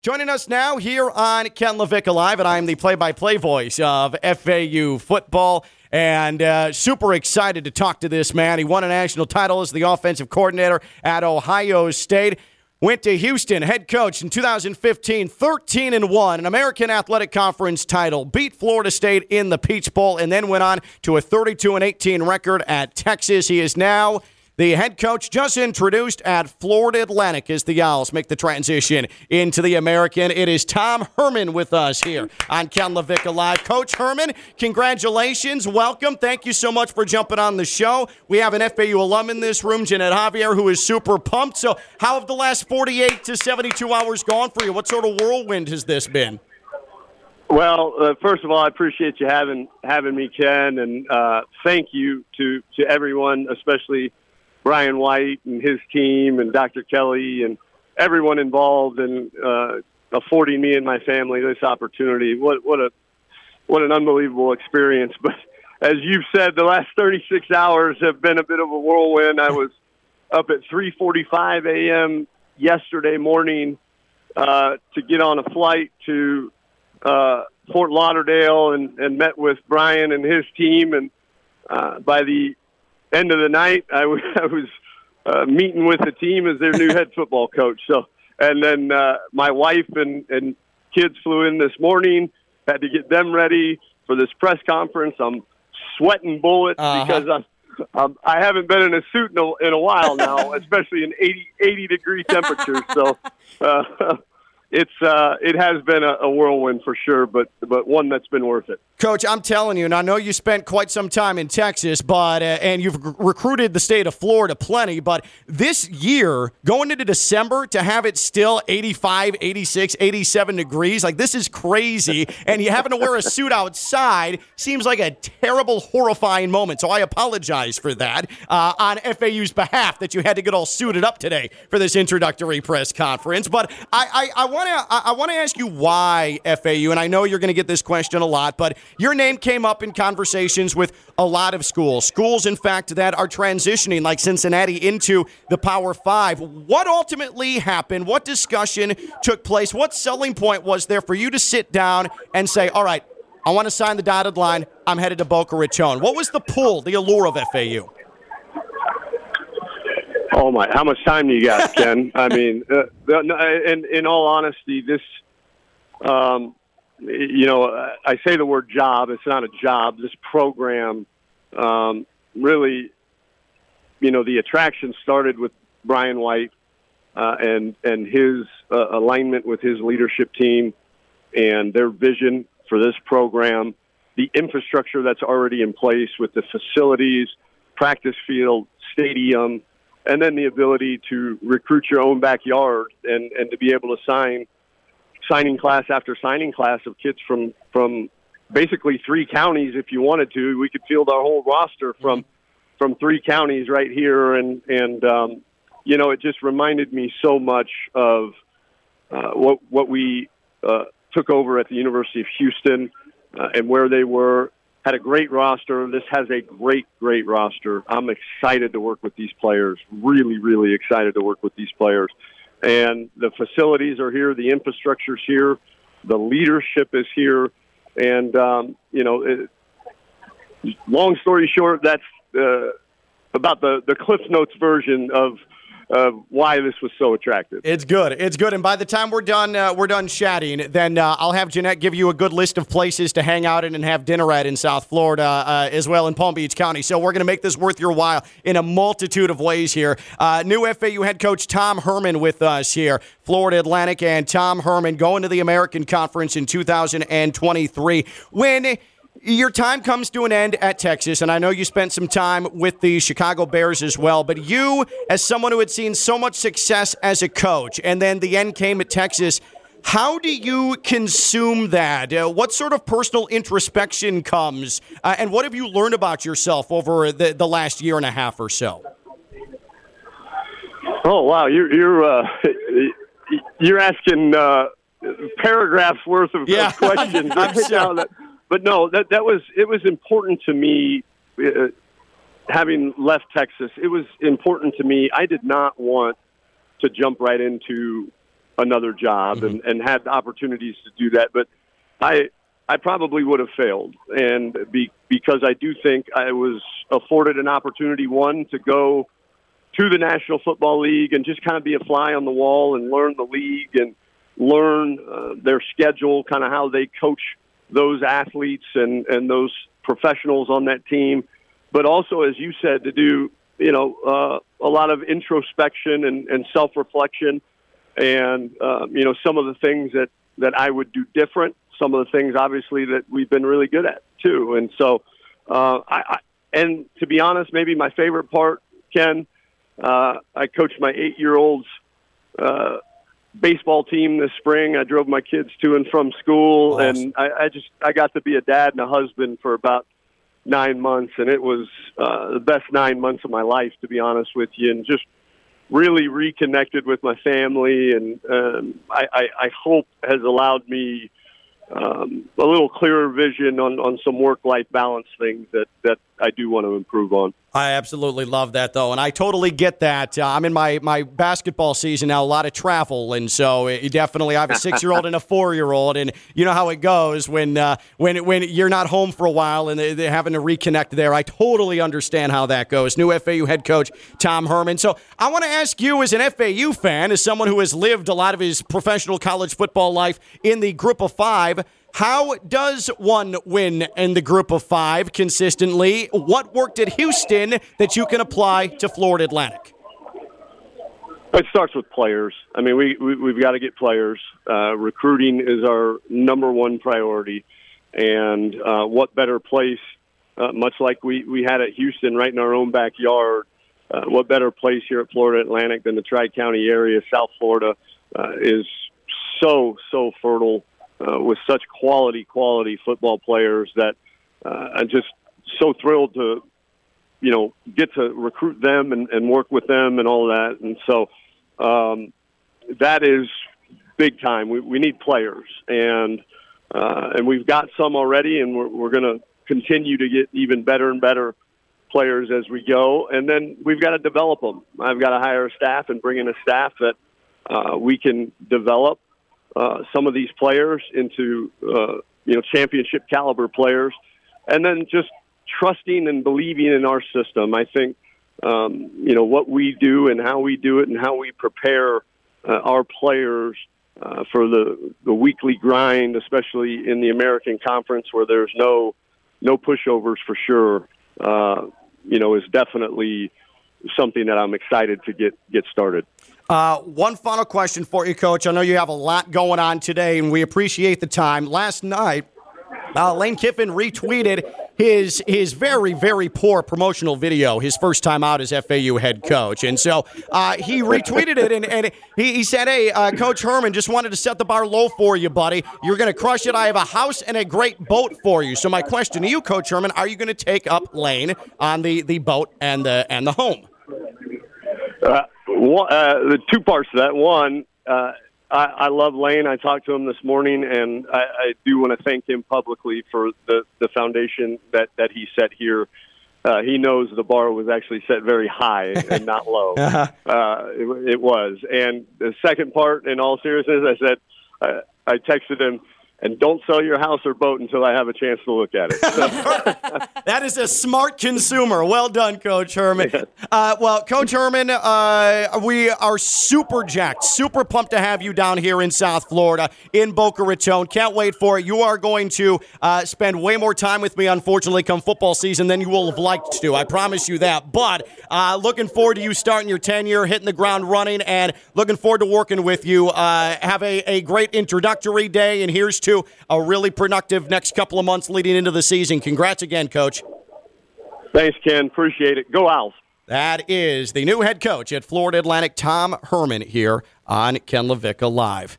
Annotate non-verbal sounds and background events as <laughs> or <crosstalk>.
Joining us now here on Ken LaVicka Live, and I'm the play-by-play voice of FAU football, and uh, super excited to talk to this man. He won a national title as the offensive coordinator at Ohio State. Went to Houston, head coach in 2015, 13 and 1, an American Athletic Conference title, beat Florida State in the Peach Bowl, and then went on to a 32 and 18 record at Texas. He is now the head coach just introduced at Florida Atlantic as the Owls make the transition into the American. It is Tom Herman with us here on Ken LaVicka Live. Coach Herman, congratulations. Welcome. Thank you so much for jumping on the show. We have an FAU alum in this room, Jeanette Javier, who is super pumped. So, how have the last 48 to 72 hours gone for you? What sort of whirlwind has this been? Well, uh, first of all, I appreciate you having having me, Ken, and uh, thank you to to everyone, especially Brian White and his team and Dr. Kelly and everyone involved in uh, affording me and my family this opportunity. What what a what an unbelievable experience! <laughs> But as you've said, the last 36 hours have been a bit of a whirlwind. I was up at 3:45 a.m. yesterday morning uh, to get on a flight to uh, Fort Lauderdale and, and met with Brian and his team. And uh, by the end of the night, I <laughs> was, was uh, meeting with the team as their new head football coach. So, and then uh, my wife and, and kids flew in this morning. Had to get them ready for this press conference. I'm sweating bullets uh-huh. because I'm. Um, I haven't been in a suit in a, in a while now, <laughs> especially in 80, 80 degree temperatures. So, uh, it's uh, it has been a, a, whirlwind for sure, but but one that's been worth it. Coach, I'm telling you, and I know you spent quite some time in Texas, but uh, and you've recruited the state of Florida plenty, but this year going into December to have it still 85, 86, 87 degrees, like this is crazy, <laughs> and you having to wear a suit outside seems like a terrible, horrifying moment. So I apologize for that uh, on FAU's behalf that you had to get all suited up today for this introductory press conference. But I I, I want to I want to ask you why FAU, and I know you're going to get this question a lot, but your name came up in conversations with a lot of schools. Schools, in fact, that are transitioning, like Cincinnati, into the Power Five. What ultimately happened? What discussion took place? What selling point was there for you to sit down and say, all right, I want to sign the dotted line. I'm headed to Boca Raton. What was the pull, the allure of FAU? Oh my! How much time do you got, Ken? <laughs> I mean, uh, in in all honesty, this, um, you know, I say the word job. It's not a job. This program, um, really, you know, the attraction started with Brian White uh, and and his uh, alignment with his leadership team and their vision for this program, the infrastructure that's already in place with the facilities, practice field, stadium and then the ability to recruit your own backyard and, and to be able to sign signing class after signing class of kids from from basically three counties if you wanted to. We could field our whole roster from from three counties right here. And and um, you know it just reminded me so much of uh, what what we uh, took over at the University of Houston uh, and where they were had a great roster. This has a great, great roster. I'm excited to work with these players. Really, really excited to work with these players. And the facilities are here, the infrastructure's here, the leadership is here, and um, you know, it, long story short, that's uh, about the the Cliff Notes version of uh, why this was so attractive. It's good. It's good. And by the time we're done, uh, we're done chatting. Then uh, I'll have Jeanette give you a good list of places to hang out in and have dinner at in South Florida uh, as well in Palm Beach County. So we're going to make this worth your while in a multitude of ways here. Uh, new FAU head coach Tom Herman with us here, Florida Atlantic, and Tom Herman going to the American Conference in 2023. When your time comes to an end at Texas, and I know you spent some time with the Chicago Bears as well. But you, as someone who had seen so much success as a coach, and then the end came at Texas, how do you consume that? Uh, what sort of personal introspection comes, uh, and what have you learned about yourself over the, the last year and a half or so? Oh wow, you're you're uh, <laughs> you're asking uh, paragraphs worth of, yeah. <laughs> questions. I'm <laughs> sure but no, that that was it was important to me. Uh, having left Texas, it was important to me. I did not want to jump right into another job and, and had opportunities to do that. But I I probably would have failed, and be, because I do think I was afforded an opportunity one to go to the National Football League and just kind of be a fly on the wall and learn the league and learn uh, their schedule, kind of how they coach those athletes and and those professionals on that team, but also, as you said, to do you know uh, a lot of introspection and, and self reflection, and uh, you know some of the things that that I would do different, some of the things obviously that we've been really good at too, and so uh, I, I and to be honest, maybe my favorite part, Ken, uh, I coached my eight year olds. Uh, baseball team this spring. I drove my kids to and from school, awesome. and I, I just I got to be a dad and a husband for about nine months, and it was uh, the best nine months of my life, to be honest with you, and just really reconnected with my family, and um, I, I, I hope has allowed me um, a little clearer vision on, on some work life balance things that, that I do want to improve on. I absolutely love that, though, and I totally get that. Uh, I'm in my, my basketball season now, a lot of travel, and so it, definitely I have a six year old and a four year old, and you know how it goes when uh, when when you're not home for a while and they, are having to reconnect there. I totally understand how that goes. New FAU head coach Tom Herman. So I want to ask you, as an FAU fan, as someone who has lived a lot of his professional college football life in the Group of Five. How does one win in the group of five consistently? What worked at Houston that you can apply to Florida Atlantic? It starts with players. I mean, we, we have got to get players. Uh, recruiting is our number one priority, and uh, what better place, uh, much like we we had at Houston, right in our own backyard. Uh, what better place here at Florida Atlantic than the Tri County area? South Florida uh, is so so fertile uh, with such quality, quality football players that uh, I'm just so thrilled to, you know, get to recruit them and, and work with them and all that. And so um, that is big time. We, we need players, and uh, and we've got some already, and we're, we're going to continue to get even better and better players as we go. And then we've got to develop them. I've got to hire a staff and bring in a staff that uh, we can develop uh, some of these players into uh, you know championship caliber players, and then just trusting and believing in our system. I think um, you know what we do and how we do it and how we prepare uh, our players uh, for the the weekly grind, especially in the American Conference where there's no no pushovers for sure. Uh, you know, is definitely something that I'm excited to get get started. Uh, one final question for you, Coach. I know you have a lot going on today, and we appreciate the time. Last night, uh, Lane Kiffin retweeted his his very very poor promotional video his first time out as FAU head coach, and so uh, he retweeted it and, and he, he said, "Hey, uh, Coach Herman, just wanted to set the bar low for you, buddy. You're going to crush it. I have a house and a great boat for you. So my question to you, Coach Herman, are you going to take up Lane on the the boat and the and the home?" Uh, one, uh, the two parts to that. One, uh, I, I love Lane. I talked to him this morning, and I, I do want to thank him publicly for the, the foundation that, that he set here. Uh, he knows the bar was actually set very high and <laughs> not low. uh-huh. uh, it, it was. And the second part, in all seriousness, I said, I, I texted him, and don't sell your house or boat until I have a chance to look at it. <laughs> <laughs> that is a smart consumer. Well done, Coach Herman. Uh, well, Coach Herman, uh, we are super jacked, super pumped to have you down here in South Florida in Boca Raton. Can't wait for it. You are going to uh, spend way more time with me, unfortunately, come football season than you will have liked to. I promise you that. But uh, looking forward to you starting your tenure, hitting the ground running, and looking forward to working with you. Uh, have a, a great introductory day, and here's to to a really productive next couple of months leading into the season. Congrats again, Coach. Thanks, Ken. Appreciate it. Go Owls. That is the new head coach at Florida Atlantic, Tom Herman, here on Ken LaVicka Live.